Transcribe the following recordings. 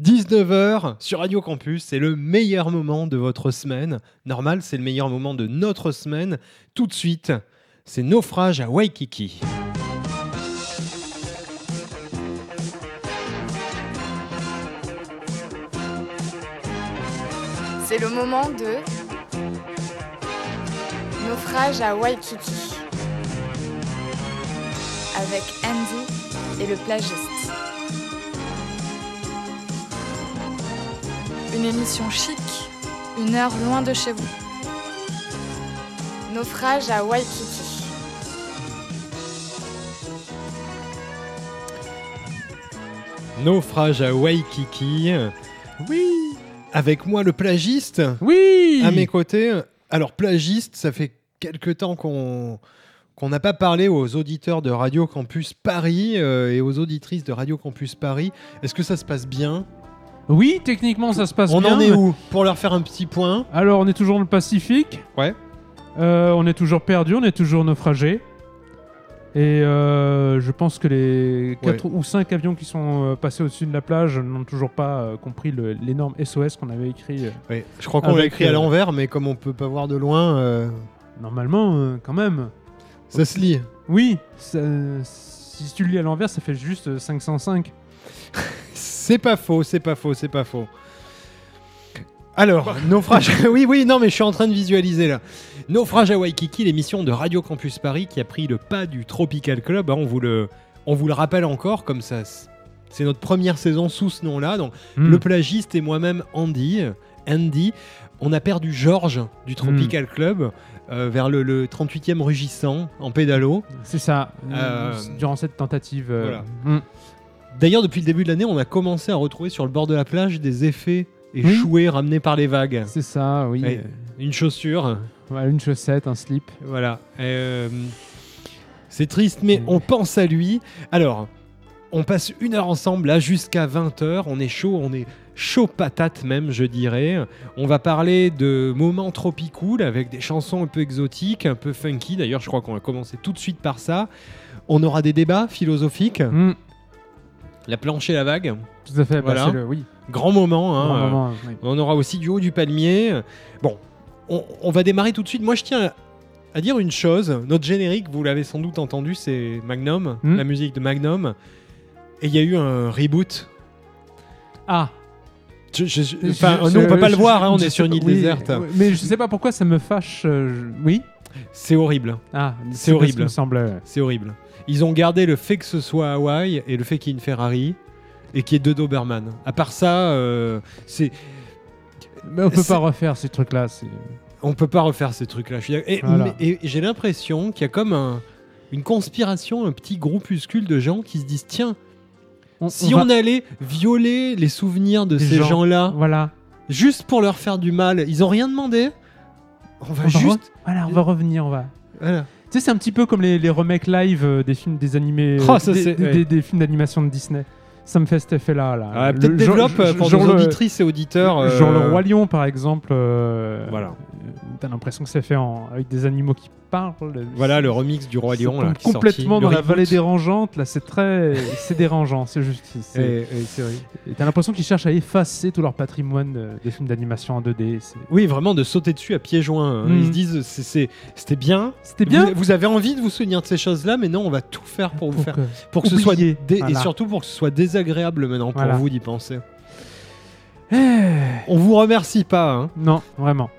19h sur Radio Campus, c'est le meilleur moment de votre semaine. Normal, c'est le meilleur moment de notre semaine. Tout de suite, c'est Naufrage à Waikiki. C'est le moment de Naufrage à Waikiki avec Andy et le plagiste. Une émission chic, une heure loin de chez vous. Naufrage à Waikiki. Naufrage à Waikiki. Oui Avec moi, le plagiste, Oui à mes côtés. Alors, plagiste, ça fait quelque temps qu'on qu'on n'a pas parlé aux auditeurs de Radio Campus Paris euh, et aux auditrices de Radio Campus Paris. Est-ce que ça se passe bien? Oui, techniquement ça se passe On bien. en est où Pour leur faire un petit point. Alors on est toujours dans le Pacifique. Ouais. Euh, on est toujours perdu, on est toujours naufragé. Et euh, je pense que les 4 ou 5 avions qui sont euh, passés au-dessus de la plage n'ont toujours pas euh, compris le- l'énorme SOS qu'on avait écrit. euh. Oui, je crois qu'on l'a Avec, écrit à euh, l'envers, mais comme on peut pas voir de loin, euh, Normalement, euh, quand même. ça se lit. Oui, ça- si tu le lis à l'envers, ça fait juste euh, 505. C'est pas faux, c'est pas faux, c'est pas faux. Alors, naufrage. oui, oui, non, mais je suis en train de visualiser là. Naufrage à Waikiki, l'émission de Radio Campus Paris qui a pris le pas du Tropical Club. hein, on, vous le, on vous le rappelle encore, comme ça. c- C'est notre première saison sous ce nom-là. Donc, Hmm. le plagiste et moi-même, Andy. Andy, on a perdu Georges du Tropical Club euh, vers le, le 38e rugissant en pédalo. C'est ça, Euh, durant cette tentative. euh, voilà. hmm. D'ailleurs, depuis le début de l'année, on a commencé à retrouver sur le bord de la plage des effets échoués ramenés par les vagues. C'est ça, oui. Une chaussure, une chaussette, un slip. voilà. Euh, c'est triste, mais Mm. on pense à lui. Alors, on passe une heure ensemble, là, jusqu'à 20h. On est chaud, on est chaud patate même, je dirais. On va parler de moments tropicool avec des chansons un peu exotiques, un peu funky. D'ailleurs, je crois qu'on va commencer tout de suite par ça. On aura des débats philosophiques. Hmm, La planche et la vague, tout à fait, bah, Voilà. le- oui. grand moment. hein. Grand Euh, moment, oui. On aura aussi du haut du palmier. Bon, on, on va démarrer tout de suite. Moi, je tiens à, à dire une chose. Notre générique, vous l'avez sans doute entendu, c'est Magnum, Hmm. la musique de Magnum. Et il y a eu un reboot. Ah Je- je- je- nous, on peut pas le voir, hein, on est sur une île oui, déserte. oui, Mais je sais pas pourquoi ça me fâche. euh, Oui C'est horrible. Ah, C'est horrible. me semblait. C'est horrible. Ils ont gardé le fait que ce soit Hawaï et le fait qu'il y ait une Ferrari et qu'il y ait deux Doberman. À part ça, euh, c'est Mais on peut pas refaire ces trucs-là. on peut pas refaire ces trucs-là. Et, Voilà. mais- et j'ai l'impression qu'il y a comme un- une conspiration, un petit groupuscule de gens qui se disent tiens, si on, va- allait violer les souvenirs de Des ces gens. gens-là, Voilà. juste pour leur faire du mal, ils ont rien demandé. On va On va juste. re- Voilà, on va revenir. On va. Voilà. Tu sais, c'est un petit peu comme les, les remakes live euh, des films, des animés, euh, Oh, ça, des, c'est- des- ouais. des- des films d'animation de Disney. Ça me fait cet effet-là. Là. Ah, Peut-être développe euh, pour nos auditrices et auditeurs. Genre euh, le Roi Lion, par exemple. euh, Voilà. euh, T'as l'impression que c'est fait en- avec des animaux qui Voilà le remix du Roi Lion là, qui complètement sorti, dans la vallée dérangeante. Là, c'est très, c'est dérangeant. C'est juste. c'est- vrai. T'as l'impression qu'ils cherchent à effacer tout leur patrimoine de- des films d'animation en 2D. c'est- Oui, vraiment de sauter dessus à pieds joints. hein. Mm. Ils se disent c'est- c'est- c'était bien. C'était bien. Vous, vous avez envie de vous souvenir de ces choses-là, mais non, on va tout faire pour vous faire que- pour que ce soit oublier. dé- Voilà. et surtout pour que ce soit désagréable maintenant pour Voilà. vous d'y penser. Eh, On vous remercie pas. hein. Non, vraiment.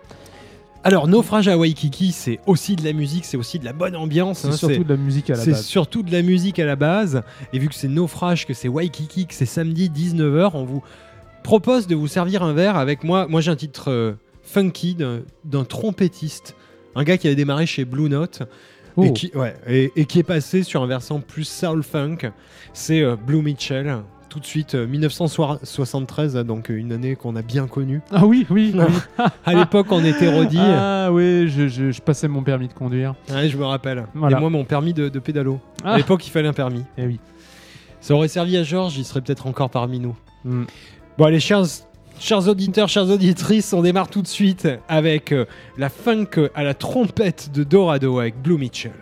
Alors, Naufrage à Waikiki, c'est aussi de la musique, c'est aussi de la bonne ambiance. C'est hein, surtout de la musique à la c'est base. surtout de la musique à la base. Et vu que c'est Naufrage, que c'est Waikiki, que c'est samedi 19h, on vous propose de vous servir un verre avec moi. Moi, j'ai un titre euh, funky d'un d'un trompettiste. Un gars qui avait démarré chez Blue Note Oh. et, qui, ouais, et, et qui est passé sur un versant plus soul funk. C'est euh, Blue Mitchell. Tout de suite, euh, 1973, donc euh, une année qu'on a bien connue. Ah oui, oui. oui. À l'époque, on était rodis. Ah oui, je, je- je passais mon permis de conduire. Ouais, je me rappelle. Voilà. Et moi, mon permis de, de pédalo. À Ah. l'époque, il fallait un permis. Eh oui. Ça aurait servi à Georges, il serait peut-être encore parmi nous. Mm. Bon, allez, chers, chers auditeurs, chères auditrices, on démarre tout de suite avec euh, la funk à la trompette de Dorado avec Blue Mitchell.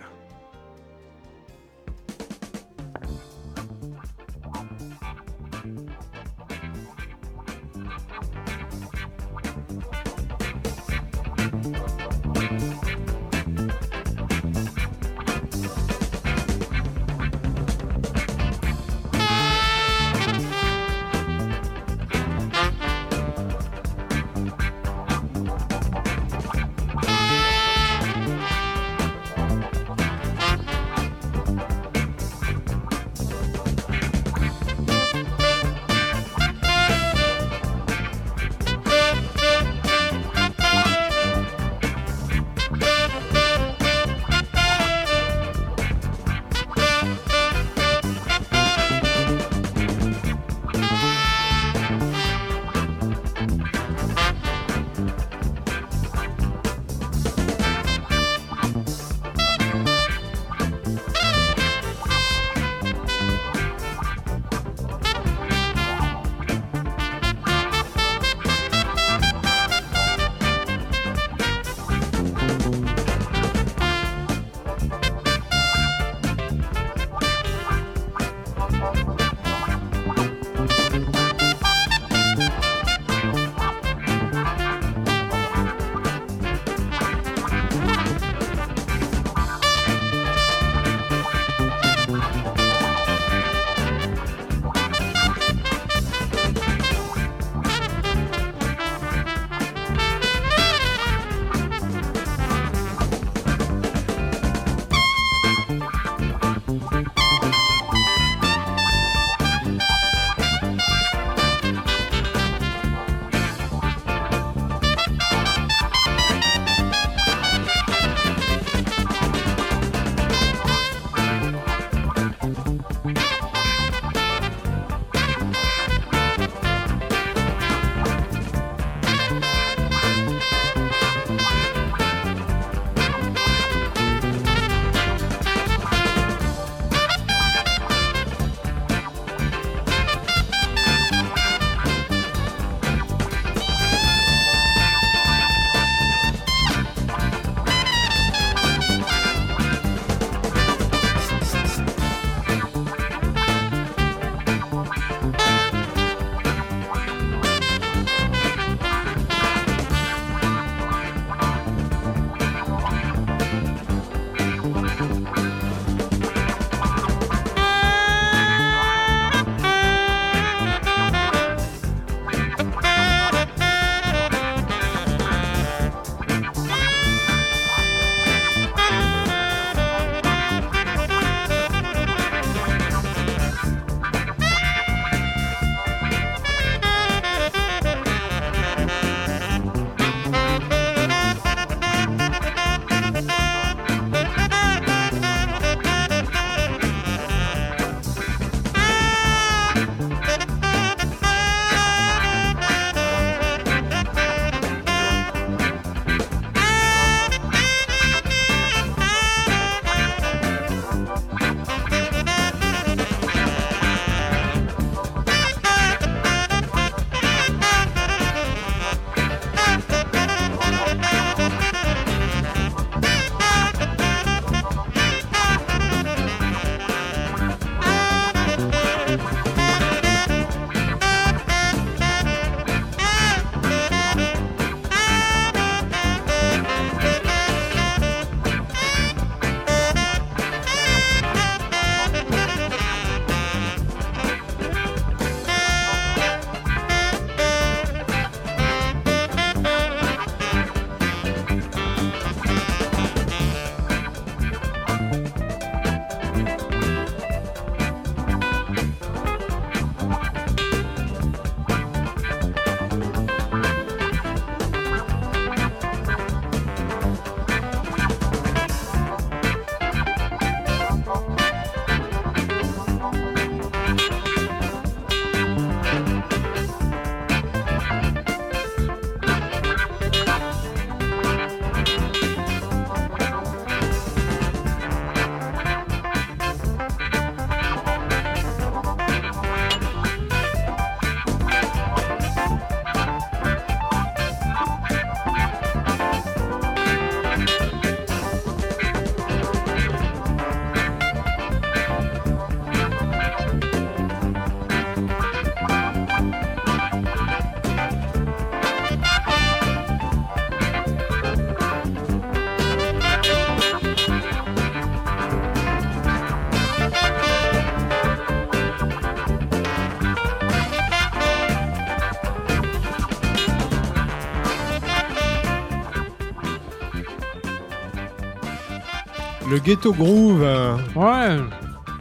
Le Ghetto Groove euh, Ouais,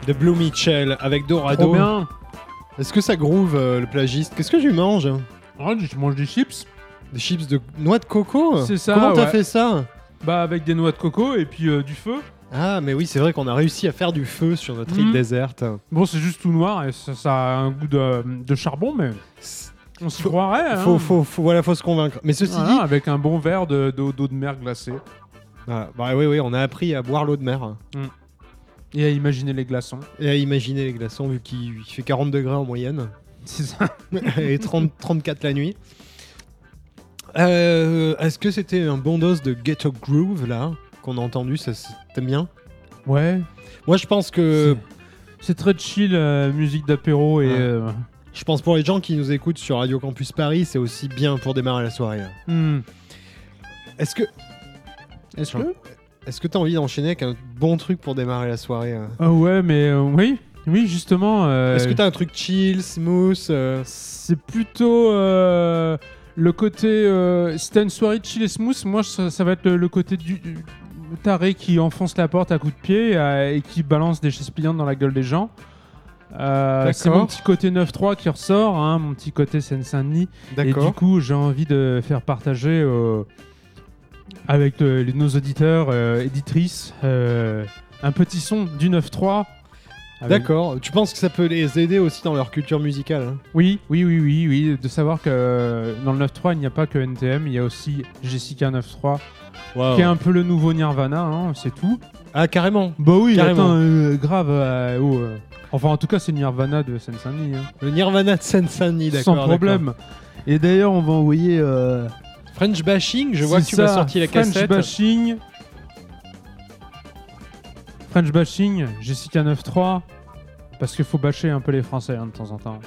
de Blue Mitchell avec trop Dorado. bien. Est-ce que ça groove euh, le plagiste? Qu'est-ce que tu manges Ouais, je mange des chips. Des chips de noix de coco? C'est ça, Comment t'as ouais. fait ça? Bah, avec des noix de coco et puis euh, du feu. Ah, mais oui, c'est vrai qu'on a réussi à faire du feu sur notre île Mhm. déserte. Bon, c'est juste tout noir et ça, ça a un goût de, de charbon, mais on s'y croirait. Hein. Faut, faut, faut, voilà, faut se convaincre. Mais ceci Voilà, avec un bon verre de- d'eau d'eau de mer glacée. Voilà, bah oui, oui, on a appris à boire l'eau de mer Et à imaginer les glaçons. et à imaginer les glaçons vu qu'il il fait 40 degrés en moyenne C'est ça. et 30, 34 la nuit. Euh, Est-ce que c'était un bon dose de Ghetto Groove là qu'on a entendu Ça, c'est- t'aimes bien? Ouais. Moi, je pense que C'est- très chill, euh, musique d'apéro et. Ouais. euh, je pense pour les gens qui nous écoutent sur Radio Campus Paris, c'est aussi bien pour démarrer la soirée. hmm. Est-ce que Est-ce que est-ce que t'as envie d'enchaîner avec un bon truc pour démarrer la soirée euh Ah ouais, mais euh, oui. Oui, justement. euh, Est-ce que t'as un truc chill, smooth euh, C'est plutôt le côté. Si t'as une soirée chill et smooth, moi ça, ça va être le, le côté du, du taré qui enfonce la porte à coups de pied et qui balance des chaises pliantes dans la gueule des gens. C'est mon petit côté 9-3 qui ressort, hein, mon petit côté Seine-Saint-Denis. Et du coup, j'ai envie de faire partager avec euh, nos auditeurs, euh, éditrices, euh, un petit son du 9-3. avec- D'accord. Tu penses que ça peut les aider aussi dans leur culture musicale hein? Oui, oui, oui, oui, oui, de savoir que dans le 9.3, il n'y a pas que NTM, il y a aussi Jessica 9.3, qui est un peu le nouveau Nirvana, hein, c'est tout. Ah, carrément. Bah oui, Carrément. attends, euh, grave. euh, oh, euh. Enfin, en tout cas, c'est Nirvana de Seine-Saint-Denis. hein. Le Nirvana de Seine-Saint-Denis, d'accord. Sans problème. Et d'ailleurs, on va envoyer. French Bashing, je vois que tu m'as sorti la French cassette. Bashing. French Bashing, Jessica 9.3. Parce qu'il faut bâcher un peu les Français hein, de temps en temps.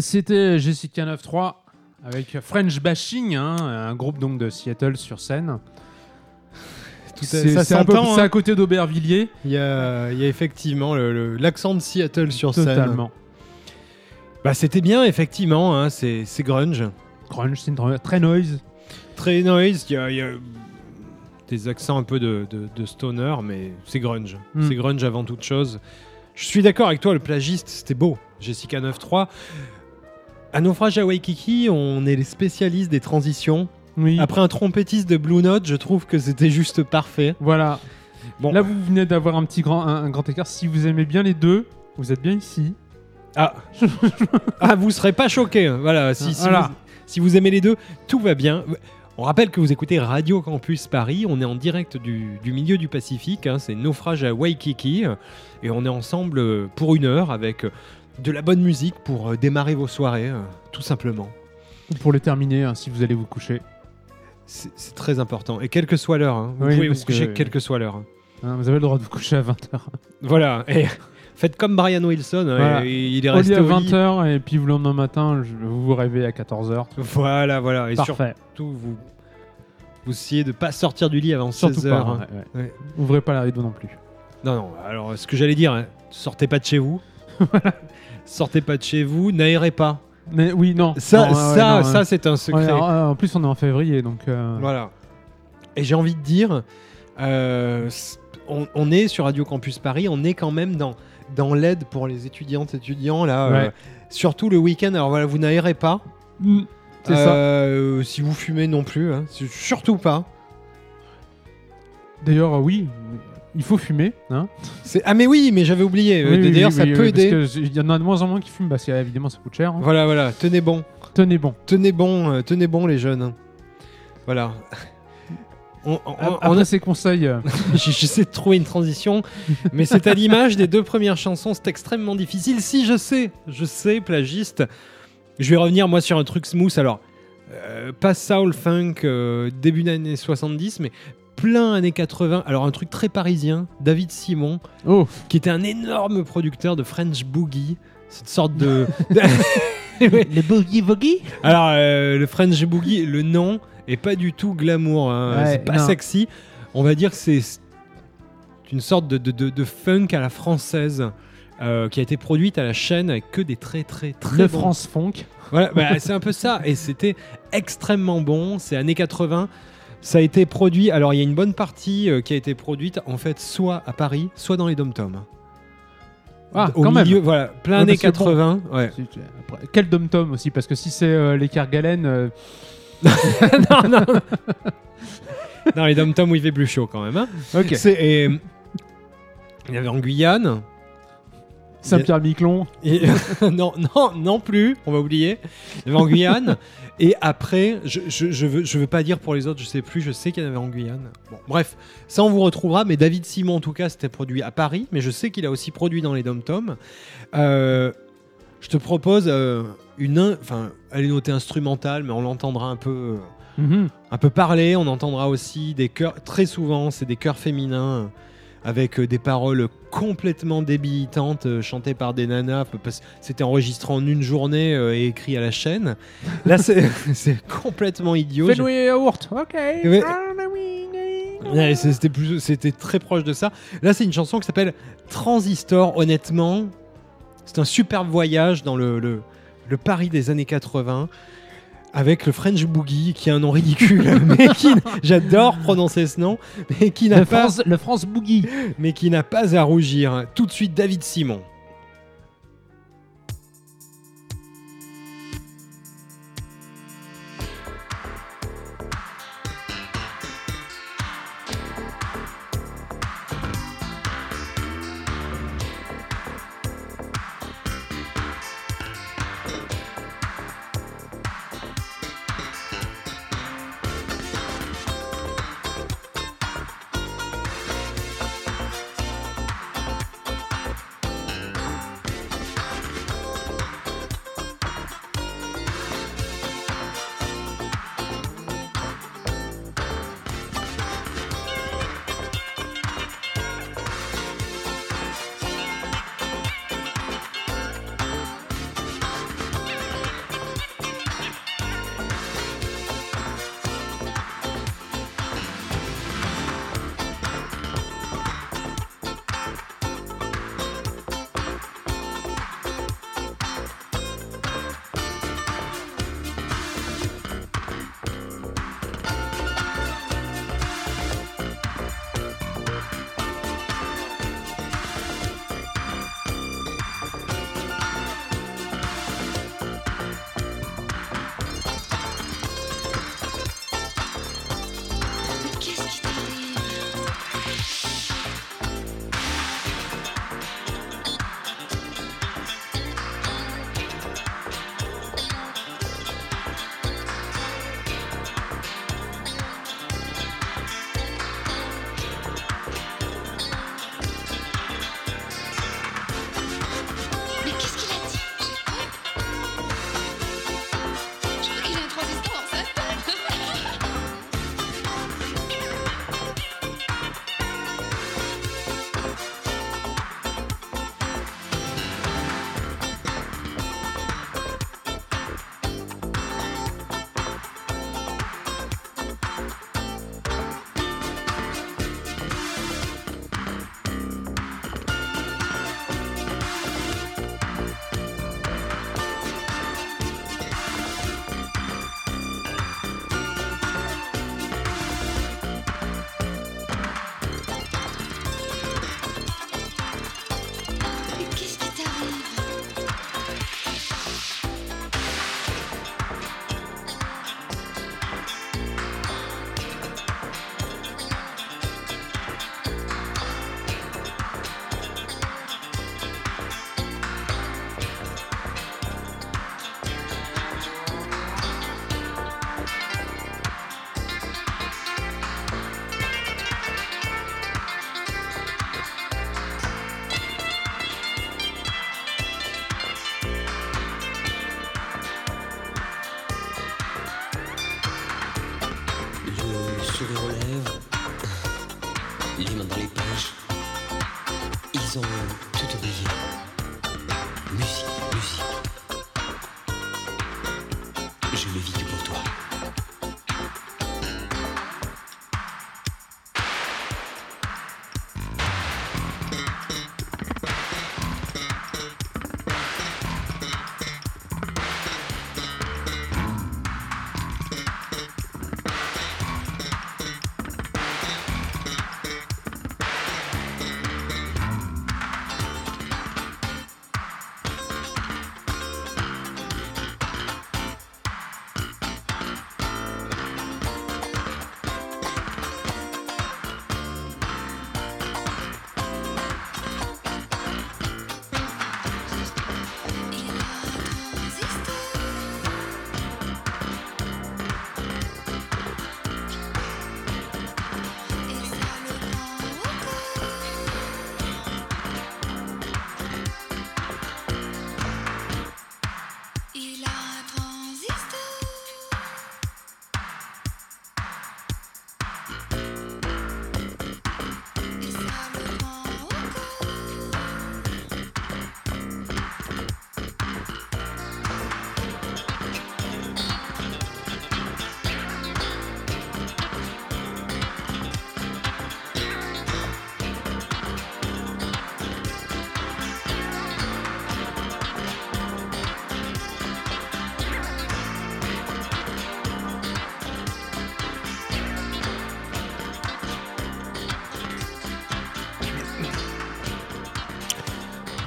C'était Jessica 93 avec French Bashing, hein, un groupe donc de Seattle sur scène. À- C'est c'est hein. à côté d'Aubervilliers. Il y a, il y a effectivement l'accent de Seattle sur scène. Totalement. Bah, c'était bien, effectivement. hein, c'est grunge. Grunge, c'est très noise. Très noise. Il y a, il y a des accents un peu de, de- de stoner, mais c'est grunge. Mm. C'est grunge avant toute chose. Je suis d'accord avec toi, le plagiste, c'était beau. Jessica 93. À Naufrage à Waikiki, on est les spécialistes des transitions. Oui. Après un trompettiste de Blue Note, je trouve que c'était juste parfait. Voilà. Bon, Là, vous venez d'avoir un petit grand, un, un grand écart. Si vous aimez bien les deux, vous êtes bien ici. Ah, ah vous serez pas choqués. hein. Voilà, si, si Voilà. vous, si vous aimez les deux, tout va bien. On rappelle que vous écoutez Radio Campus Paris. On est en direct du, du milieu du Pacifique. hein. C'est Naufrage à Waikiki. Et on est ensemble euh, pour une heure avec euh, de la bonne musique pour euh, démarrer vos soirées, tout simplement. Ou pour les terminer, hein, si vous allez vous coucher. C'est très important. Et quelle que soit l'heure, hein. vous Oui, pouvez vous que- coucher quelle que soit l'heure. vous avez le droit de vous coucher à 20h. Voilà. Et faites comme Brian Wilson. Voilà. il est Au lit resté à au lit. 20h et puis le lendemain matin, vous vous réveillez à 14h. Voilà, voilà. Et Parfait. surtout, vous, vous essayez de pas sortir du lit avant Surtout 16 pas. heures. hein, hein. ouais, ouais. Ouais. Ouvrez pas la rideau non plus. Non, non. Alors, ce que j'allais dire, hein, sortez pas de chez vous. sortez pas de chez vous, n'aérez pas. Mais oui, non. Ça, Non, ouais, ça, non, ça, c'est un secret. Ouais, en, en plus, on est en février, donc. euh, Voilà. Et j'ai envie de dire, euh, on, on est sur Radio Campus Paris, on est quand même dans, dans l'aide pour les étudiantes étudiants là. euh, Ouais. surtout le week-end. Alors voilà, vous n'aérez pas. mm, C'est ça. Euh, Si vous fumez non plus, hein, surtout pas. D'ailleurs, euh, oui, il faut fumer. Hein Ah mais oui, mais j'avais oublié. Oui, D'ailleurs, oui, ça oui, peut aider. Qu'il y en a de moins en moins qui fument, parce qu'évidemment, ça coûte cher. hein. Voilà, voilà. Tenez bon, Tenez bon. tenez bon, euh, tenez bon les jeunes. Voilà. On, on- A- on Après a- ces conseils, J'essaie de trouver une transition, mais c'est à l'image des deux premières chansons, c'est extrêmement difficile. Si, je sais, je sais, plagiste. Je vais revenir moi sur un truc smooth. Alors, euh, pas soul funk euh, début d'année 70, mais plein années 80. Alors, un truc très parisien, David Simon, oh, qui était un énorme producteur de French Boogie. Cette sorte de. les boogie boogie Alors, euh, le French Boogie, le nom est pas du tout glamour, hein, Ouais, c'est pas non. sexy. On va dire que c'est une sorte de, de- de- de funk à la française euh, qui a été produite à la chaîne avec que des très très très Le bons- France Funk. Voilà, bah, c'est un peu ça. Et c'était extrêmement bon. C'est années 80. Ça a été produit. Alors, il y a une bonne partie euh, qui a été produite en fait soit à Paris, soit dans les dom-toms. Ah, Au quand milieu, même. voilà, plein Ouais, années parce que bon, 80. Ouais. Quel dom-tom aussi, parce que si c'est euh, les Kergalen, euh, non, non. non, les dom-toms où il fait plus chaud quand même. hein. ok. Et, il y avait en Guyane. Saint-Pierre-Miquelon. Et- non, non, non plus, on va oublier. Il y avait en Guyane. et après, je, je, je veux, je veux pas dire pour les autres, je sais plus, je sais qu'il y en avait en Guyane. Bon, bref, ça on vous retrouvera. Mais David Simon, en tout cas, c'était produit à Paris. Mais je sais qu'il a aussi produit dans les dom-toms. Euh, je te propose euh, une. in- Enfin, elle est notée instrumentale, mais on l'entendra un peu. euh, Mhm. un peu parler. On entendra aussi des chœurs, très souvent, c'est des chœurs féminins avec euh, des paroles complètement débilitantes euh, chantées par des nanas. parce que C'était enregistré en une journée euh, et écrit à la chaîne. Là, c'est complètement idiot. Fais-nous yaourt. Ok. Ouais. Ouais, c'est- C'était plus- c'était très proche de ça. Là, c'est une chanson qui s'appelle Transistor. Honnêtement, c'est un superbe voyage dans le, le, le Paris des années 80 avec le French Boogie, qui a un nom ridicule, mais qui j'adore prononcer ce nom, mais qui n'a pas, France, le France Boogie. mais qui n'a pas à rougir. Tout de suite, David Simon.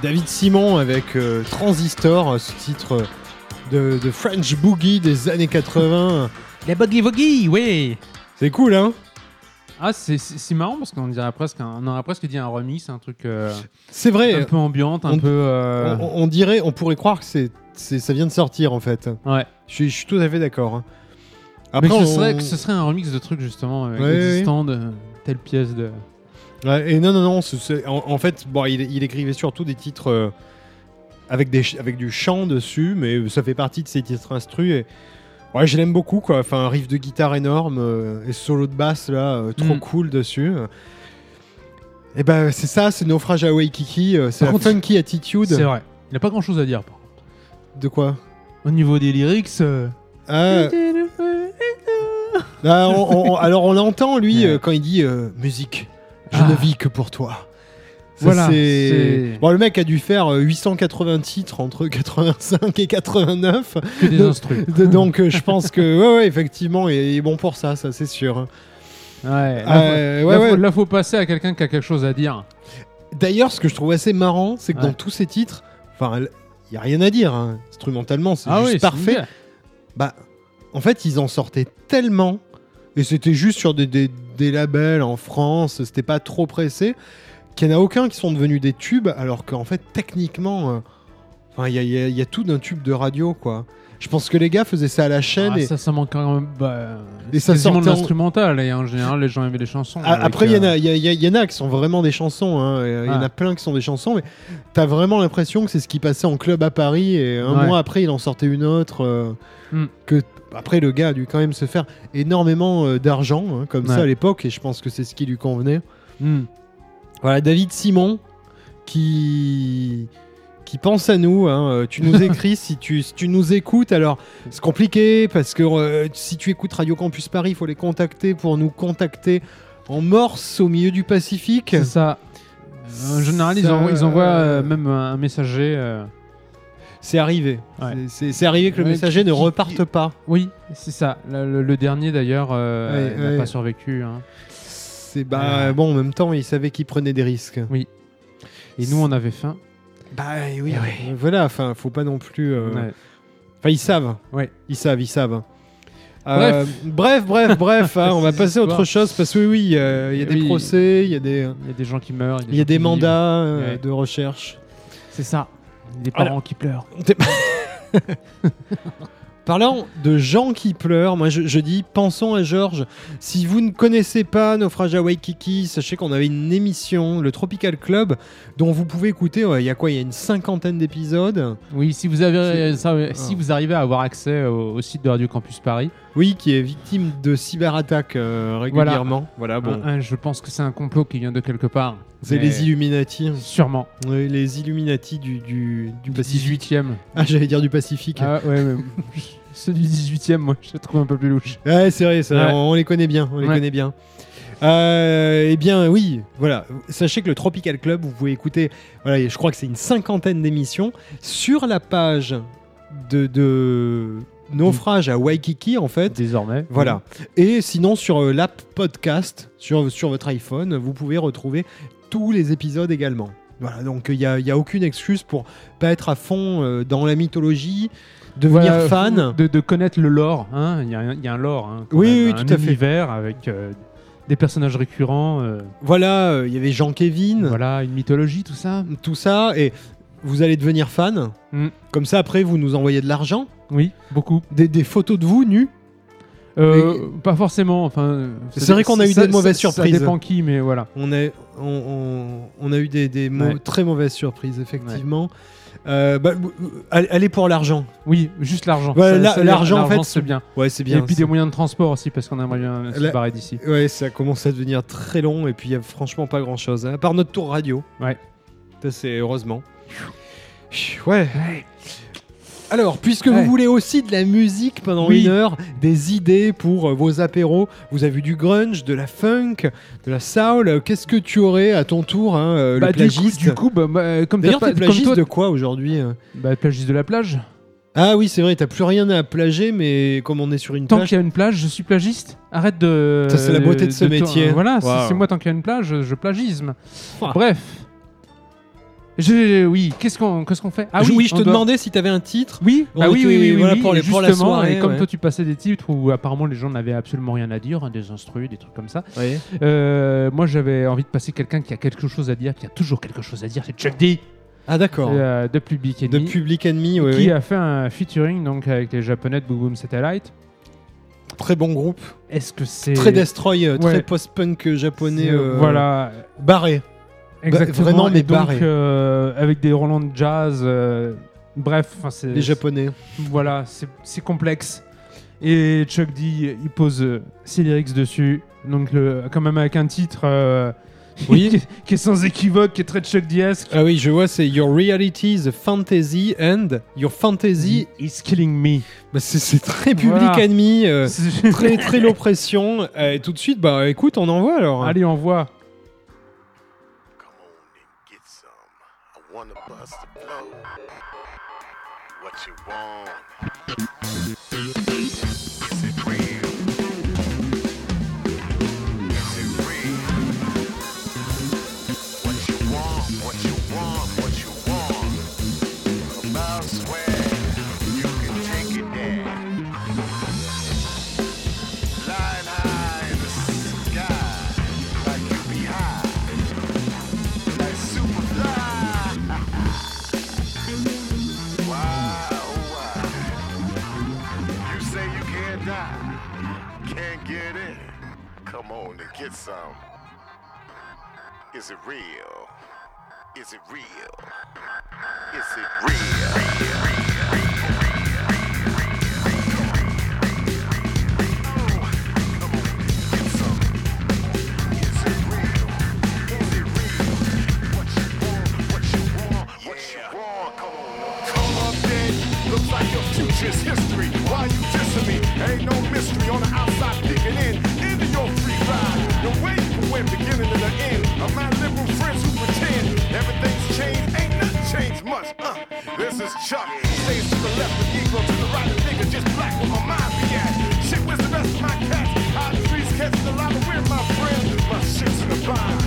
David Simon avec euh, Transistor, ce titre de, de French Boogie des années 80. Les buggy wuggy, oui. C'est cool, hein? Ah, c'est- c'est c'est marrant parce qu'on dirait presque, un- on aurait presque dit un remix, un truc euh, C'est vrai. un peu ambiante, un on- peu. euh, On, on dirait, on pourrait croire que c'est, c'est- ça vient de sortir en fait. Ouais. Je suis, je suis tout à fait d'accord. hein. Mais Après, que on- ce, serait, que ce serait un remix de trucs justement euh, Ouais, ouais, existants de telle pièce de. Ouais, et non, non, non. en, en fait, bon, il, il écrivait surtout des titres euh, avec, des, avec du chant dessus, mais ça fait partie de ses titres instru. Et, ouais, je l'aime beaucoup, quoi. Enfin, un riff de guitare énorme euh, et solo de basse, là, euh, trop Mm. cool dessus. Et ben, c'est ça, c'est Naufrage à Waikiki. euh, c'est la contre, funky attitude. C'est vrai. Il n'y a pas grand chose à dire par contre. De quoi? Au niveau des lyrics. euh, Ah, ah, on- on- Alors, on l'entend, lui, Ouais. quand il dit musique, je Ah. ne vis que pour toi. Ça, Voilà, c'est- Bon, le mec a dû faire euh, 880 titres entre 85 et 89. Que des De- instrus. Donc, euh, je pense que, ouais, ouais, effectivement, il est bon pour ça, ça, c'est sûr. Ouais, là, Euh, faut, ouais, là, ouais. faut- là, faut passer à quelqu'un qui a quelque chose à dire. D'ailleurs, ce que je trouve assez marrant, c'est que dans tous ces titres, enfin, il n'y a rien à dire. hein. Instrumentalement, c'est ah juste oui, parfait. Bah, en fait, ils en sortaient tellement, et c'était juste sur des, des- des labels en France, c'était pas trop pressé, qu'il n'y en a aucun qui sont devenus des tubes, alors qu'en fait, techniquement, euh, il y y a- il y a tout d'un tube de radio, quoi. Je pense que les gars faisaient ça à la chaîne. Ah, et... ça, ça manque quand même. Bah, Et ça quasiment de sortait en- l'instrumental. Et en général, les gens aimaient les chansons. Ah, Après, il y, en euh, y, y en a qui sont vraiment des chansons. hein, Il y en Ah. a plein qui sont des chansons, mais t'as vraiment l'impression que c'est ce qui passait en club à Paris. Et un Ouais. mois après, il en sortait une autre. euh, Hmm. que après, le gars a dû quand même se faire énormément euh, d'argent, hein, comme ça à l'époque. Et je pense que c'est ce qui lui convenait. hmm. Voilà, David Simon qui qui pense à nous. hein, euh, Tu nous écris si tu, si tu nous écoutes. Alors, c'est compliqué parce que euh, si tu écoutes Radio Campus Paris, il faut les contacter pour nous contacter en morse au milieu du Pacifique. C'est ça. En général, ils, envoient, ils envoient, euh, même un messager. euh, C'est arrivé. Ouais. C'est- arrivé que le messager qui- ne qui- reparte pas. Oui, c'est ça. Le, dernier, d'ailleurs, euh, n'a pas survécu. hein. C'est bah Euh. bon en même temps, il savait qu'il prenait des risques. Et nous, on avait faim. Bah oui. Eh oui. euh, Voilà. Enfin, faut pas non plus. Enfin, ils savent. Ouais. Ils savent, ils savent. Bref. Euh, bref, bref, bref. hein, on va passer à autre chose parce que oui, oui, euh, il y a des Oui. procès, il y a des, Il y a des gens qui meurent. il y a des mandats euh, Ouais. de recherche. C'est ça. Des Voilà. parents qui pleurent. Parlant de gens qui pleurent, moi je, je dis pensons à Georges. Si vous ne connaissez pas Naufrage à Waikiki, sachez qu'on avait une émission, le Tropical Club, dont vous pouvez écouter. ouais, Il y a quoi Il y a une cinquantaine d'épisodes. Oui, si vous, avez, ça, si Ah. vous arrivez à avoir accès au, au site de Radio Campus Paris, Oui, qui est victime de cyberattaques euh, régulièrement. Voilà, bon. je pense que c'est un complot qui vient de quelque part. C'est les Illuminati. Sûrement. Ouais, les Illuminati du, du, du Pacifique. 18e. Ah, j'allais dire du Pacifique. Ah ouais, mais ceux du 18e, moi, je les trouve un peu plus louches. Ouais, c'est vrai, ça, Ouais. on, on les connaît bien, on les Ouais. connaît bien. Euh, eh bien, oui, voilà. Sachez que le Tropical Club, vous pouvez écouter, voilà, je crois que c'est une cinquantaine d'émissions sur la page de, de Naufrage à Waikiki, en fait. Désormais. Voilà. Et sinon, sur euh, l'app podcast, sur, sur votre iPhone, vous pouvez retrouver tous les épisodes également. Voilà, donc il n'y a, y a aucune excuse pour pas être à fond euh, dans la mythologie, devenir Voilà, fan. De, de connaître le lore. hein. Il y, a un- il y a un lore. hein, Oui, même, oui, un tout à fait. univers avec euh, des personnages récurrents. euh, Voilà, il y avait Jean-Kévin. voilà, une mythologie, tout ça. tout ça et vous allez devenir fan. Mm. Comme ça, après, vous nous envoyez de l'argent, Oui, beaucoup. des, des photos de vous nus. Euh, Pas forcément. Enfin, C'est vrai qu'on a eu ça- des mauvaises ça- surprises. Ça dépend qui, mais voilà. On a, on, on- on a eu des, Ouais. très mauvaises surprises, effectivement. Euh, bah, allez pour l'argent. Oui, juste l'argent. Ouais, l'argent, en fait, c'est bien. Ouais, c'est bien. Et puis des moyens de transport aussi, parce qu'on aimerait bien se barrer d'ici. Ouais, ça commence à devenir très long et puis il y a franchement pas grand chose. À part notre tour radio. Ouais. Ça, c'est heureusement. Ouais. Alors, puisque Ouais. vous voulez aussi de la musique pendant Oui. une heure, des idées pour euh, vos apéros, vous avez vu du grunge, de la funk, de la soul, euh, qu'est-ce que tu aurais à ton tour, hein, euh, Bah, le du coup, plagiste du coup, bah, bah, comme D'ailleurs, t'es plagiste toi, de quoi aujourd'hui bah, plagiste de la plage. Ah oui, c'est vrai, t'as plus rien à plager, mais comme on est sur une Tant plage, qu'il y a une plage, je suis plagiste. Arrête de. Ça, c'est la beauté de ce métier. Voilà, c'est- Waouh. c'est moi tant qu'il y a une plage, je, plagisme. Bref. Je, oui, qu'est-ce qu'on qu'est-ce qu'on fait? Ah oui, oui, je te doit- demandais si t'avais un titre. Oui, bah oui, oui, oui, oui, voilà, oui, pour les- pour la justement, soirée, et comme ouais. toi tu passais des titres où apparemment les gens n'avaient absolument rien à dire, hein, des instrus, des trucs comme ça. Ouais. Euh, moi j'avais envie de passer quelqu'un qui a quelque chose à dire, qui a toujours quelque chose à dire, c'est Chuck D Ah d'accord. euh, de Public de Enemy, Public Enemy, oui, qui oui. a fait un featuring donc avec les japonais de Boom Boom Satellite. Très bon groupe. Est-ce que c'est Très destroy, euh, très Ouais. post-punk japonais. euh, Voilà, Barré. Exactement. vraiment, mais donc, barré. euh, avec des Roland de jazz, euh, bref, c'est Les japonais. Voilà, c'est complexe. Et Chuck D, il pose euh, ses lyrics dessus. Donc, le, quand même avec un titre Oui. qui, est- qui est sans équivoque, qui est très Chuck D-esque. Ah oui, je vois, c'est Your Reality is a Fantasy and Your Fantasy. He's killing me. Bah, c'est- très Public Voilà. Enemy. euh, C'est- très très low pression. Euh, et tout de suite, bah écoute, on envoie alors. Allez, on voit. on the bus to blow. What you want? Get some. Is it real? Is it real? Is it real? What you want? What you want? What you want? Come on, come on, baby. Looks like your future's history. Why you dissing me? Ain't no mystery on the outside Uh, this is Chuck. Stays to the left, the Negro to the right, the nigga just black where my mind be at. Shit, where's the rest of my cats? How the trees catching the lava, where my friend? My shit's in the bind.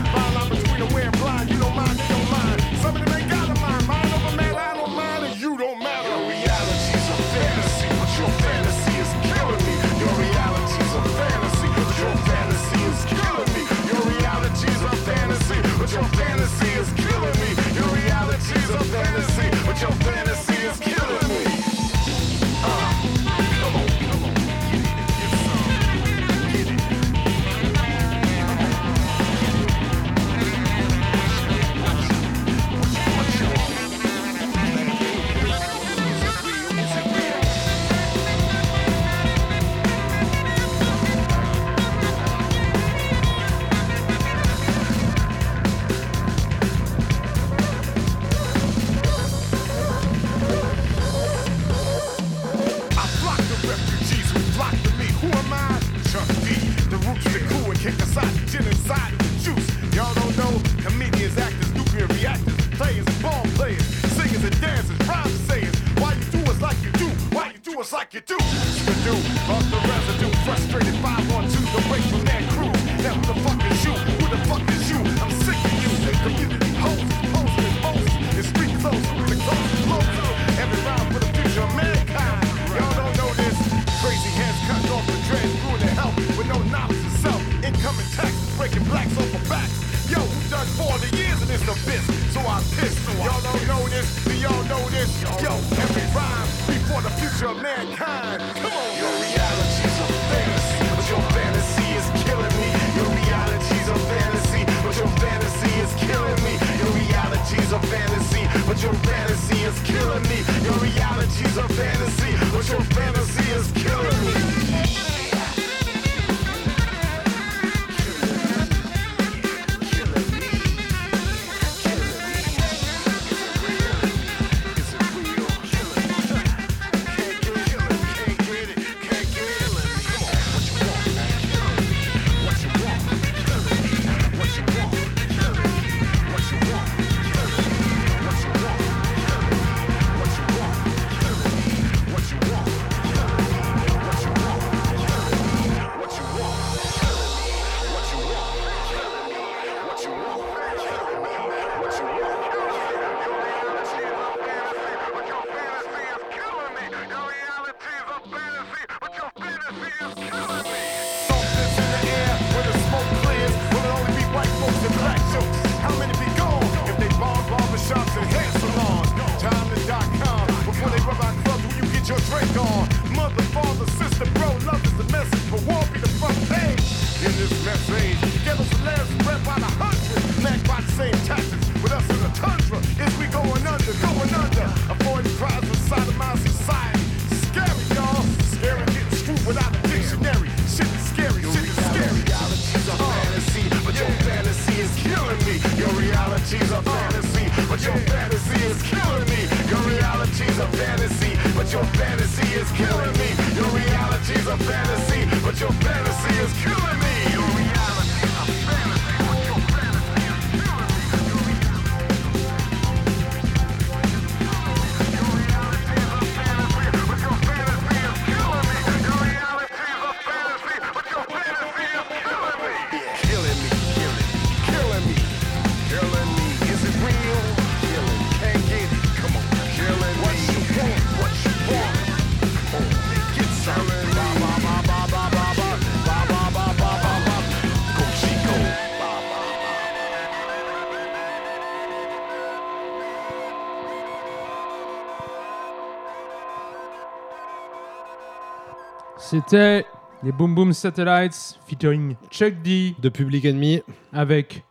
C'était les Boom Boom Satellites featuring Chuck D De Public Enemy. avec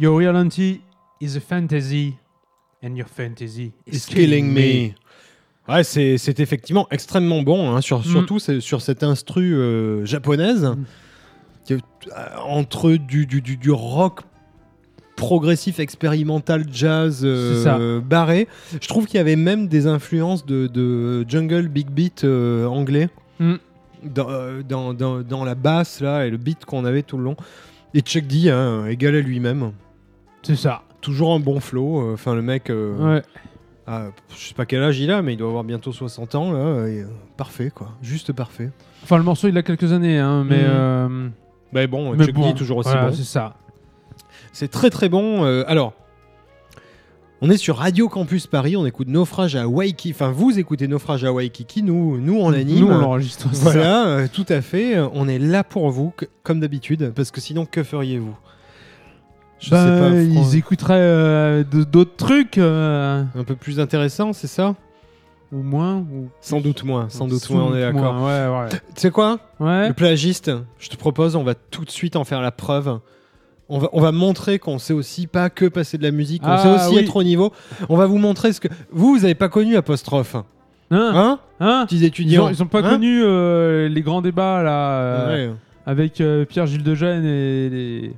Your reality is a fantasy and your fantasy is killing me. Ouais, c'est effectivement extrêmement bon, hein, sur, Mm. surtout sur cette instru euh, japonaise, Mm. qui euh, entre du, du, du, du rock progressif, expérimental, jazz euh, barré. Je trouve qu'il y avait même des influences de, de jungle big beat euh, anglais Mm. Dans, euh, dans, dans, dans la basse là et le beat qu'on avait tout le long. Et Chuck D, hein, égal à lui-même. C'est ça. Toujours un bon flow. euh, Enfin, le mec. euh, Ouais. ah, je sais pas quel âge il a, mais il doit avoir bientôt 60 ans, là. et, euh, parfait, quoi. Juste parfait. Enfin, le morceau, il a quelques années, hein, mais. Euh, Mais bon, mais Chuck bon, D, toujours aussi voilà, bon. C'est ça. C'est très très bon. euh, alors, on est sur Radio Campus Paris, on écoute Naufrage à Waikiki. Enfin, vous écoutez Naufrage à Waikiki, nous, nous on l'anime. Nous, on l'enregistre. Voilà, euh, tout à fait. euh, On est là pour vous, comme d'habitude, parce que sinon, que feriez-vous? Je Bah, sais pas. Fran- ils écouteraient euh, d'autres trucs, euh, Un peu plus intéressant, c'est ça? Ou moins. Ou... Sans doute moins, sans doute moins, on est d'accord. Ouais, Tu sais quoi? Ouais. Le plagiste, je te propose, on va tout de suite en faire la preuve. On va, on va montrer qu'on sait aussi pas que passer de la musique, on Ah, sait aussi oui. être au niveau. On va vous montrer ce que. Vous, vous n'avez pas connu Apostrophe. Hein, Hein hein Petits ils, étudiants. ont, ils ont pas Hein connu euh, les grands débats là euh, Ouais. avec euh, Pierre-Gilles Degène et les,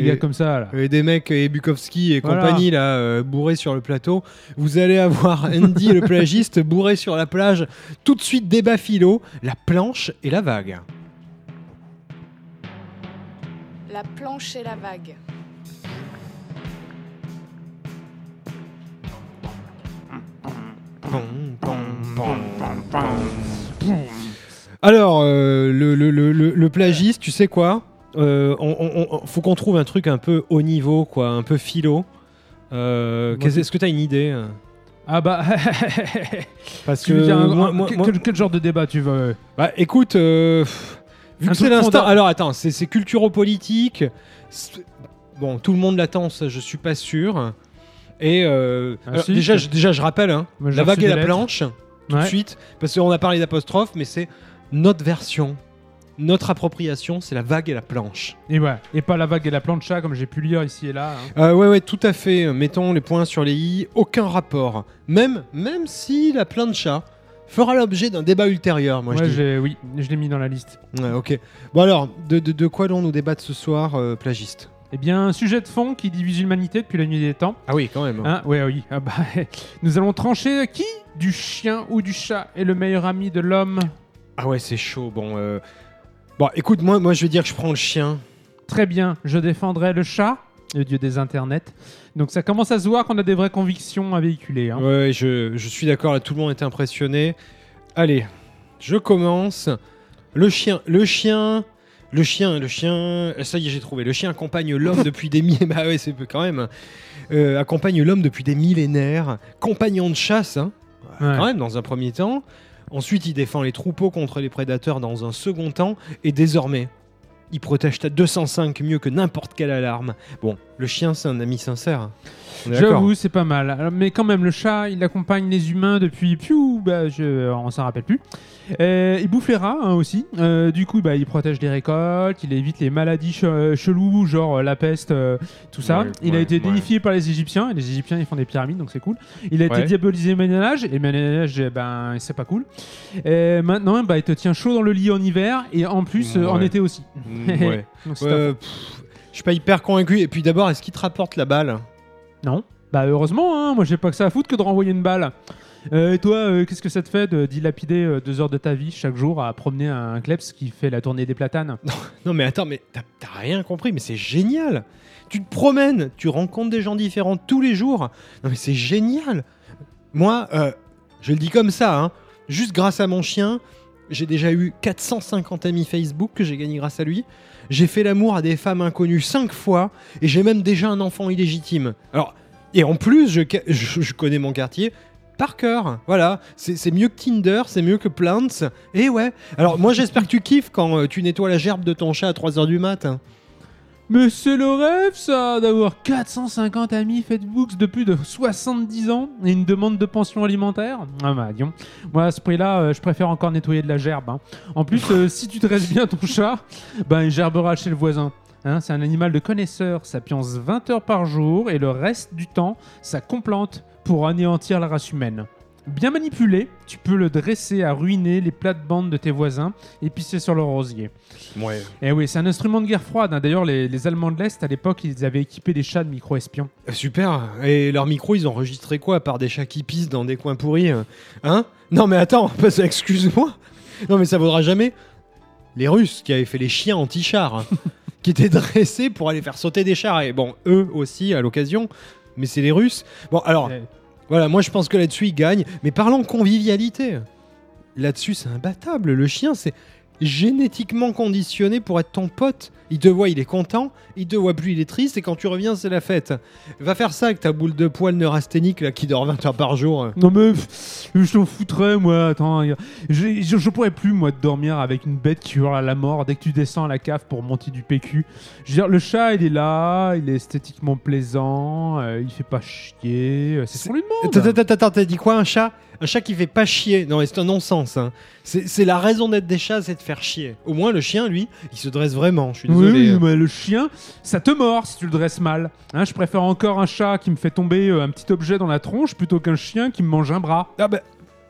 Et- gars comme ça là. Et des mecs, et Bukowski et Voilà. compagnie, là, euh, bourrés sur le plateau. Vous allez avoir Andy, le plagiste, bourré sur la plage. Tout de suite, débat philo, la planche et la vague. La planche et la vague. Alors, euh, le, le- le- le- le plagiste, tu sais quoi Euh, on- on- on- Faut qu'on trouve un truc un peu haut niveau, quoi, un peu philo. Euh, Est-ce que tu as une idée euh Ah bah, Parce que dire un- moi- un- moi- quel, moi- quel- quel genre de débat tu veux? Bah écoute, euh, pff, vu Un que c'est l'instant. Alors attends, c'est culturo-politique. Bon, tout le monde l'attend, ça je suis pas sûr. Et euh, Ah, alors, si, déjà, je- déjà, je rappelle, hein, la vague et la lettres. planche, tout Ouais. de suite, parce qu'on a parlé d'apostrophe, mais c'est notre version. Notre appropriation, c'est la vague et la planche. Et ouais, et pas la vague et la plancha comme j'ai pu lire ici et là. hein. Euh, ouais, ouais, tout à fait. Mettons les points sur les i. Aucun rapport. Même, même si la plancha fera l'objet d'un débat ultérieur, moi Ouais, je oui, je l'ai mis dans la liste. Ouais, ok. Bon alors, de, de, de quoi allons-nous débattre ce soir, euh, plagiste? Eh bien, un sujet de fond qui divise l'humanité depuis la nuit des temps. Ah oui, quand même. Hein, ouais, oui. Ah bah, nous allons trancher qui Du chien ou du chat est le meilleur ami de l'homme? Ah ouais, c'est chaud. Bon, euh... bon, écoute, moi, moi, je vais dire que je prends le chien. Très bien, je défendrai le chat, le dieu des internets. Donc ça commence à se voir qu'on a des vraies convictions à véhiculer. hein. Ouais, je, je suis d'accord. Là, tout le monde était impressionné. Allez, je commence. Le chien, le chien, le chien, le chien. Ça y est, j'ai trouvé. Le chien accompagne l'homme depuis des millénaires. Bah ouais, c'est peu quand même. Euh, accompagne l'homme depuis des millénaires. Compagnon de chasse, hein. Ouais. Quand même, dans un premier temps. Ensuite, il défend les troupeaux contre les prédateurs dans un second temps. Et désormais, il protège ta 205 mieux que n'importe quelle alarme. Bon, le chien, c'est un ami sincère. J'avoue, c'est pas mal. Alors, Mais quand même, le chat, il accompagne les humains depuis. Piou, bah, je... on s'en rappelle plus. Euh, il bouffe les rats hein, aussi. Euh, du coup, bah, il protège les récoltes, il évite les maladies che- cheloues, genre euh, la peste, euh, tout ça. Ouais, il a été ouais. déifié par les Égyptiens. Et les Égyptiens, ils font des pyramides, donc c'est cool. Il a été diabolisé au Moyen-Âge. Et Moyen-Âge, eh ben, c'est pas cool. Et maintenant, bah, il te tient chaud dans le lit en hiver et en plus euh, en été aussi. Ouais. Donc, je suis pas hyper convaincu. Et puis d'abord, est-ce qu'il te rapporte la balle? Non. Bah heureusement, hein, moi j'ai pas que ça à foutre que de renvoyer une balle. Euh, et toi, euh, qu'est-ce que ça te fait de dilapider euh, deux heures de ta vie chaque jour à promener un kleps qui fait la tournée des platanes? Non mais attends, mais t'as rien compris, mais c'est génial. Tu te promènes, tu rencontres des gens différents tous les jours. Non mais c'est génial. Moi, euh, je le dis comme ça, hein, juste grâce à mon chien, j'ai déjà eu 450 amis Facebook que j'ai gagné grâce à lui. J'ai fait l'amour à des femmes inconnues cinq fois et j'ai même déjà un enfant illégitime. Alors, et en plus, je, je- connais mon quartier par cœur. Voilà, c'est mieux que Tinder, c'est mieux que Plants. Et ouais. Alors, moi, j'espère que tu kiffes quand euh, tu nettoies la gerbe de ton chat à 3h du matin. Mais c'est le rêve ça, d'avoir 450 amis Facebook de plus de 70 ans et une demande de pension alimentaire Ah bah disons, moi à ce prix-là, euh, je préfère encore nettoyer de la gerbe. hein. En plus, euh, si tu dresses bien ton chat, ben il gerbera chez le voisin. Hein, c'est un animal de connaisseur, ça pionce 20 heures par jour et le reste du temps, ça complante pour anéantir la race humaine. Bien manipulé, tu peux le dresser à ruiner les plates-bandes de tes voisins et pisser sur leur rosier. Ouais. Eh oui, c'est un instrument de guerre froide. hein. D'ailleurs, les, les Allemands de l'Est, à l'époque, ils avaient équipé des chats de micro-espions. Super. Et leur micro, ils ont enregistré quoi à part des chats qui pissent dans des coins pourris euh, Hein? Non mais attends, parce- excuse-moi. Non mais ça vaudra jamais. Les Russes qui avaient fait les chiens anti-chars, hein, qui étaient dressés pour aller faire sauter des chars. Et bon, eux aussi à l'occasion. Mais c'est les Russes. Bon alors, Eh, voilà, moi je pense que là-dessus ils gagnent. Mais parlons convivialité. Là-dessus c'est imbattable. Le chien c'est génétiquement conditionné pour être ton pote. Il te voit, il est content. Il te voit plus, il est triste. Et quand tu reviens, c'est la fête. Va faire ça avec ta boule de poil neurasthénique là, qui dort 20 heures par jour. Non mais pff, je t'en foutrais moi, attends, je, je, je pourrais plus moi de dormir avec une bête qui hurle à la mort dès que tu descends à la cave pour monter du PQ. Je veux dire, le chat il est là, il est esthétiquement plaisant, euh, il fait pas chier, euh, c'est ce qu'on lui demande. Attends, attends, attends, t'as dit quoi Un chat? Un chat qui fait pas chier Non, c'est un non-sens. hein. C'est la raison d'être des chats, c'est de faire chier. Au moins, le chien, lui, il se dresse vraiment. Je suis désolé. oui, mais le chien, ça te mord si tu le dresses mal. Hein, je préfère encore un chat qui me fait tomber euh, un petit objet dans la tronche plutôt qu'un chien qui me mange un bras. Ah bah,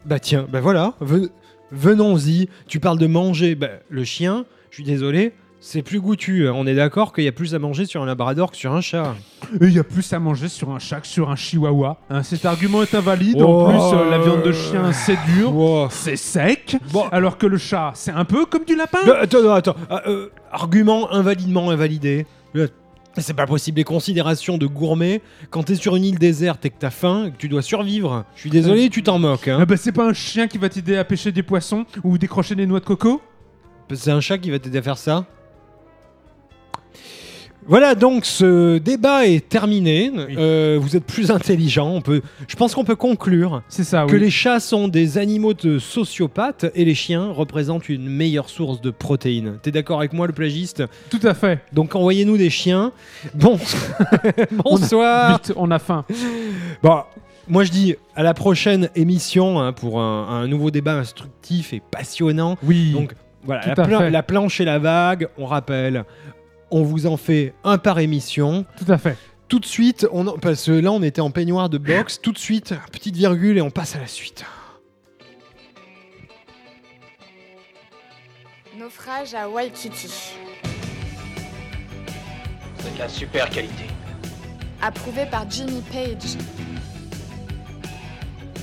bah tiens, bah voilà, ven- venons-y. Tu parles de manger. Bah, le chien, je suis désolé, C'est plus goûtu. On est d'accord qu'il y a plus à manger sur un labrador que sur un chat. Et il y a plus à manger sur un chat que sur un chihuahua. Hein, cet argument est invalide. Oh, en plus, euh, la viande de chien, c'est dur, Wow. c'est sec. Bon. Alors que le chat, c'est un peu comme du lapin. Euh, Attends, attends. Ah, euh, argument invalidement invalidé. Euh, C'est pas possible. Les considérations de gourmet, quand t'es sur une île déserte et que t'as faim, que tu dois survivre. Je suis désolé, tu t'en moques. hein. Ah bah, c'est pas un chien qui va t'aider à pêcher des poissons ou décrocher des noix de coco? C'est un chat qui va t'aider à faire ça? Voilà, donc ce débat est terminé. Euh, vous êtes plus intelligent. On peut, je pense qu'on peut conclure C'est ça, que oui. les chats sont des animaux de sociopathes et les chiens représentent une meilleure source de protéines. T'es d'accord avec moi, le plagiste? Tout à fait. Donc envoyez-nous des chiens. Bon, bonsoir. Vite, on a faim. Bon, moi je dis à la prochaine émission hein, pour un, un nouveau débat instructif et passionnant. Oui. Donc voilà, la planche et la vague, on rappelle, on vous en fait un par émission. Tout à fait. Tout de suite, on en- parce que là on était en peignoir de boxe, tout de suite, petite virgule et on passe à la suite. Naufrage à Waikiki. C'est de la super qualité. Approuvé par Jimmy Page.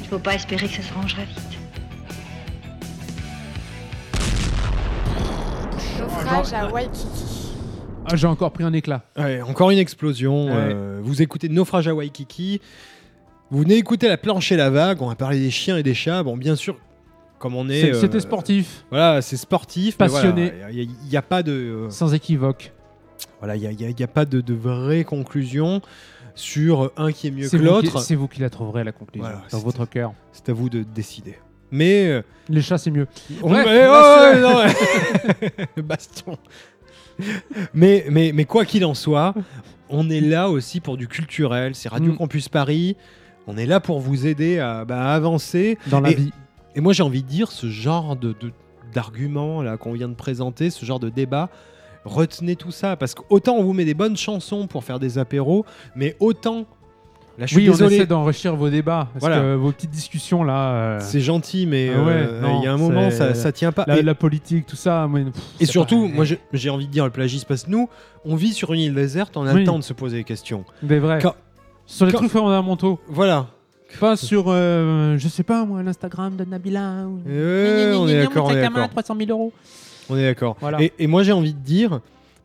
Il faut pas espérer que ça se rangera vite. Naufrage à Waikiki. Ah, j'ai encore pris un éclat. Ouais, encore une explosion. Ouais. euh, vous écoutez Naufrage à Waikiki. Vous venez écouter la planche et la vague. On va parler des chiens et des chats. Bon, bien sûr, comme on est. C'est- euh, C'était sportif, Voilà, c'est sportif. Passionné. Il n'y a, pas de. euh, sans équivoque. Voilà, il n'y a, a- a pas de, de vraie conclusion sur un qui est mieux que l'autre. c'est vous qui la trouverez, la conclusion, Voilà, dans votre cœur. C'est à vous de décider. Mais. Les chats, c'est mieux. on- Bref, là, oh, non, baston. mais, mais, mais quoi qu'il en soit, on est là aussi pour du culturel. C'est Radio Mm. Campus Paris. On est là pour vous aider à, bah, avancer. Dans la Et- vie. Et moi, j'ai envie de dire, ce genre de- d'arguments là qu'on vient de présenter, ce genre de débat, retenez tout ça. Parce qu'autant on vous met des bonnes chansons pour faire des apéros, mais autant. Là, je suis Oui, on désolé. essaie d'enrichir vos débats. Parce Voilà. que vos petites discussions, là. euh, C'est gentil, mais Ah ouais, euh, non, il y a un moment, ça, ça tient pas. la, et, la politique, tout ça. moi, pff, et surtout, pas- moi, j'ai envie de dire le plagisme parce que nous, on vit sur une île déserte, on a Oui. le temps de se poser des questions. Vrais. Quand- Sur les quand- trucs fondamentaux. Voilà. Pas sur, euh, je sais pas moi, l'Instagram de Nabila. Ou... Euh, on est d'accord, on est d'accord. 300 000 euros. On est d'accord. Voilà. Et, et moi j'ai envie de dire,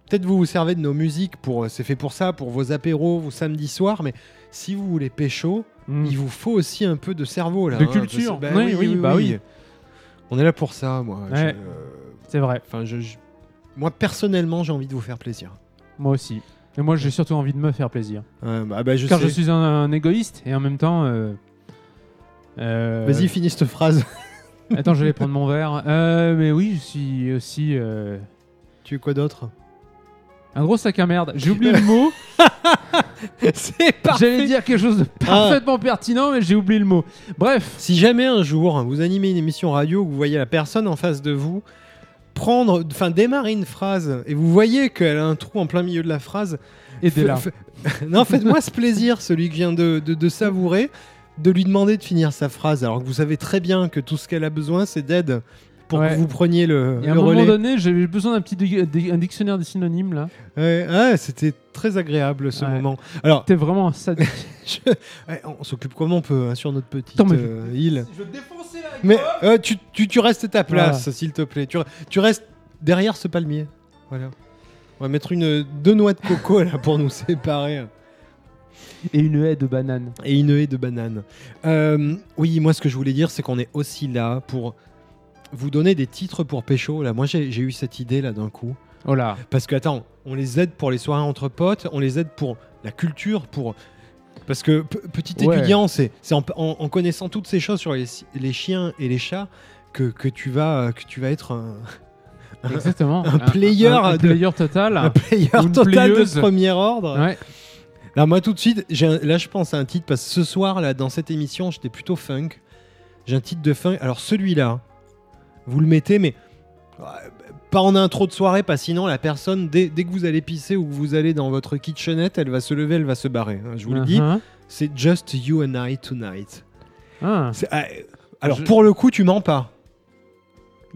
peut-être vous vous servez de nos musiques pour, c'est fait pour ça, pour vos apéros, vos samedis soirs, mais si vous voulez pécho, Mm. il vous faut aussi un peu de cerveau là. De hein, culture. parce Oui, oui, bah oui. On est là pour ça, moi. Ouais. Euh, C'est vrai, Enfin, je, je- moi personnellement, j'ai envie de vous faire plaisir. moi aussi. Et moi, j'ai surtout envie de me faire plaisir. Bah, bah, je Car sais. je suis un, un égoïste et en même temps. euh, euh, Vas-y, finis cette phrase. Attends, je vais prendre mon verre. Euh, mais oui, je suis aussi tu veux quoi d'autre? Un gros sac à merde. J'ai oublié le mot. C'est parfait. J'allais dire quelque chose de parfaitement pertinent, mais j'ai oublié le mot. Bref, Si jamais un jour vous animez une émission radio, vous voyez la personne en face de vous prendre, enfin démarrer une phrase et vous voyez qu'elle a un trou en plein milieu de la phrase, aidez-la. F- f- non, faites-moi ce plaisir, celui que vient de, de- de savourer, de lui demander de finir sa phrase, alors que vous savez très bien que tout ce qu'elle a besoin, c'est d'aide pour Ouais. que vous preniez le, Et à un le moment relais. donné, j'ai eu besoin d'un petit un dictionnaire des synonymes là. Ouais, ouais, c'était très agréable ce Ouais. moment. Alors, T'es vraiment un sadique. je- ouais, on s'occupe comme on peut hein, sur notre petite Attends, mais- euh, île. Je vais te défoncer là. Mais euh, tu, tu, tu restes à ta place, s'il te plaît. Tu, tu restes derrière ce palmier. Voilà. On va mettre une, deux noix de coco là pour nous séparer. Et une haie de bananes. et une haie de bananes. Euh, oui, moi ce que je voulais dire, c'est qu'on est aussi là pour vous donner des titres pour pécho. Là, moi j'ai eu cette idée là d'un coup. Oh là. Parce que attends, on les aide pour les soirées entre potes, on les aide pour la culture, pour parce que petit Ouais. étudiant, c'est en, en- en connaissant toutes ces choses sur les, les chiens et les chats que, que tu vas que tu vas être un, Exactement. un player un, un de- player total. un player total playeuse. de premier ordre. Ouais. Là, moi, tout de suite, là, je pense à un titre parce que ce soir, là, dans cette émission, j'étais plutôt funk. J'ai un titre de funk. Alors, celui-là, vous le mettez, mais pas en intro de soirée, pas sinon la personne, dès, que vous allez pisser ou que vous allez dans votre kitchenette, elle va se lever, elle va se barrer. Hein, je vous le dis, uh-huh. c'est Just You and I Tonight. Ah. Ah, euh, alors pour le coup, tu mens pas.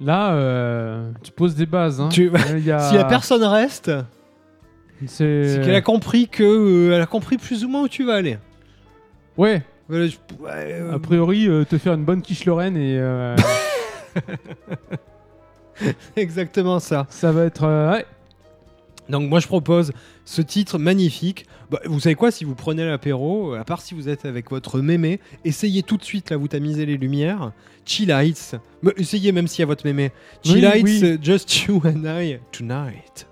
Là, euh, tu poses des bases. Hein. Tu... A... si la personne reste, c'est qu'elle a compris que euh, elle a compris plus ou moins où tu vas aller. Ouais. A priori, te faire une bonne quiche Lorraine et. Exactement ça. Ça va être. Euh, ouais. Donc moi je propose ce titre magnifique. Bah, vous savez quoi, si vous prenez l'apéro, à part si vous êtes avec votre mémé, essayez tout de suite, là vous tamisez les lumières. Chill lights. Essayez même si à votre mémé. Chill Oui, Heights, oui. Euh, Just You and I, Tonight.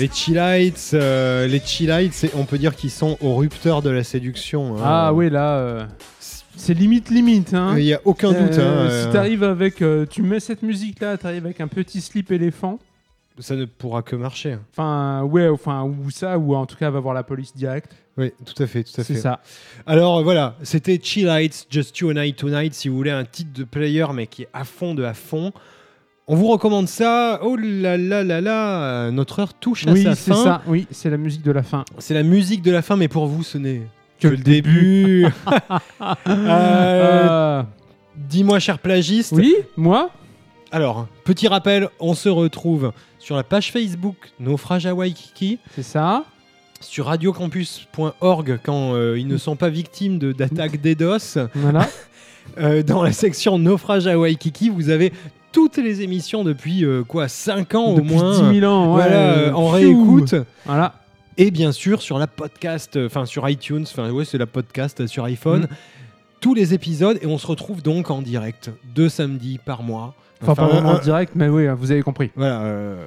Les Chillites, euh, les Chillites, on peut dire qu'ils sont au rupteur de la séduction. Hein. Ah oui, là, euh, c'est limite limite. Hein. Il hein. n'y a aucun doute. Euh, hein, si t'arrives avec, tu mets cette musique là, t'arrives avec un petit slip éléphant. Ça ne pourra que marcher. Enfin, ouais, enfin, ou ça, ou en tout cas, va voir la police directe. Oui, tout à fait, tout à fait. C'est ça. Alors voilà, c'était Chill Lights, Just You and I Tonight. Si vous voulez un titre de player, mais qui est à fond de à fond. On vous recommande ça. Oh là là là là, euh, notre heure touche à oui, sa fin. Oui, c'est ça. Oui, c'est la musique de la fin. C'est la musique de la fin, mais pour vous, ce n'est que, le début. Euh, euh. Dis-moi, cher plagiste. Oui, moi. Alors, petit rappel, on se retrouve sur la page Facebook Naufrage à Waikiki. C'est ça. Sur radiocampus.org quand ils ne sont pas victimes d'attaques DDoS. Voilà. Dans la section naufrage à Waikiki, vous avez toutes les émissions depuis euh, quoi 5 ans Depuis au moins. 10 000 ans. ouais. Voilà, euh, en réécoute. Voilà. Et bien sûr sur la podcast, euh, enfin sur iTunes, enfin ouais c'est la podcast sur iPhone. Mm. Tous les épisodes et on se retrouve donc en direct deux samedis par mois. Enfin, pas un- vraiment en direct, mais oui, vous avez compris. Voilà, euh,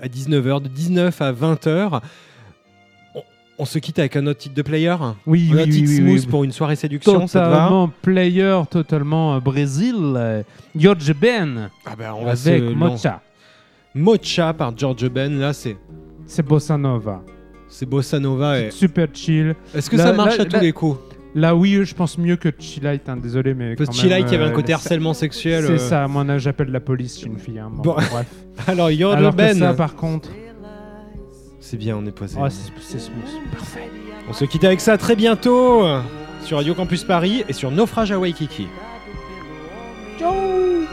à 19h, de 19 à 20h. On, se quitte avec un autre titre de player. Oui, un oui, autre oui, titre oui, smooth pour une soirée séduction, ça Totalement player, totalement euh, Brésil. euh, George Ben ah ben, on va se avec lan- Mocha. Mocha par George Ben, là c'est C'est Bossa Nova. c'est bossa nova. et- Super chill. Est-ce que ça marche à tous les coups? Là, oui, je pense mieux que Chillite. hein, désolé, mais. Parce que Chilai même, qui avait un euh, côté ça- harcèlement sexuel. C'est euh. ça, moi j'appelle la police chez une fille. hein, bon, Bon. bref. Alors George Alors que Ben, ça, par contre, c'est bien, on est posé. oh, c'est c'est smooth, parfait. On se quitte avec ça très bientôt euh, sur Radio Campus Paris et sur Naufrage à Waikiki. Ai,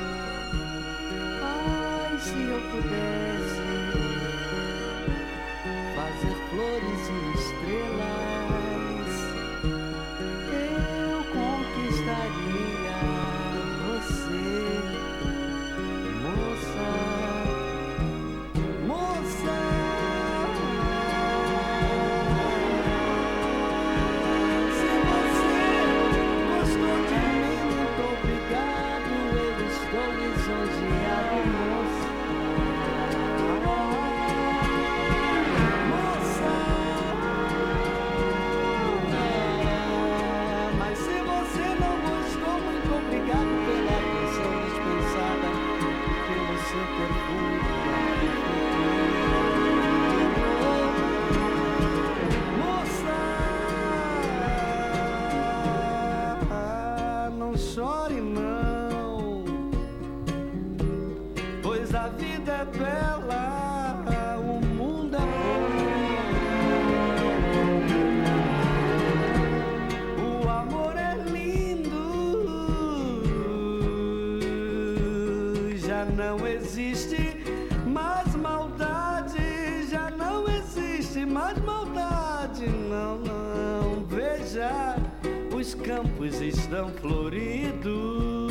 estão floridos.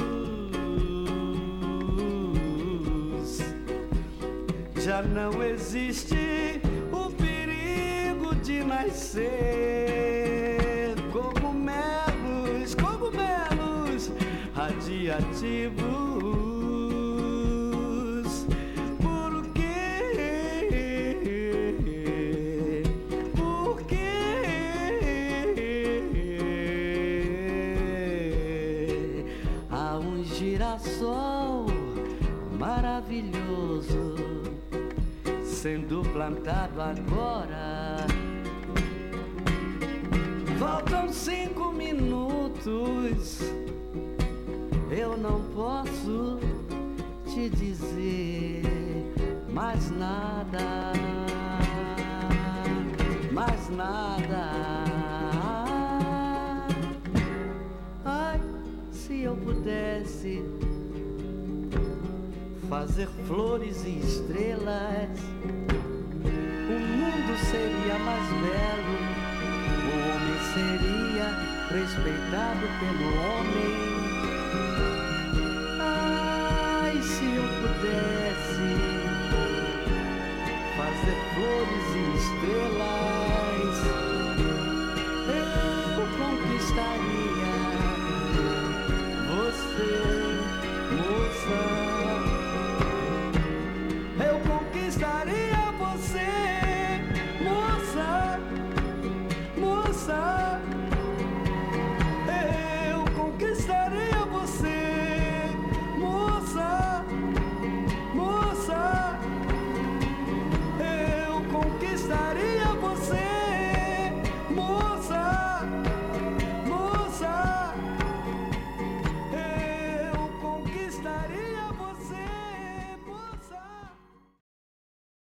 Já não existe o perigo de nascer sendo plantado agora. Faltam cinco minutos. Eu não posso te dizer mais nada, mais nada. Ai, se eu pudesse fazer flores e estrelas, pelo homem.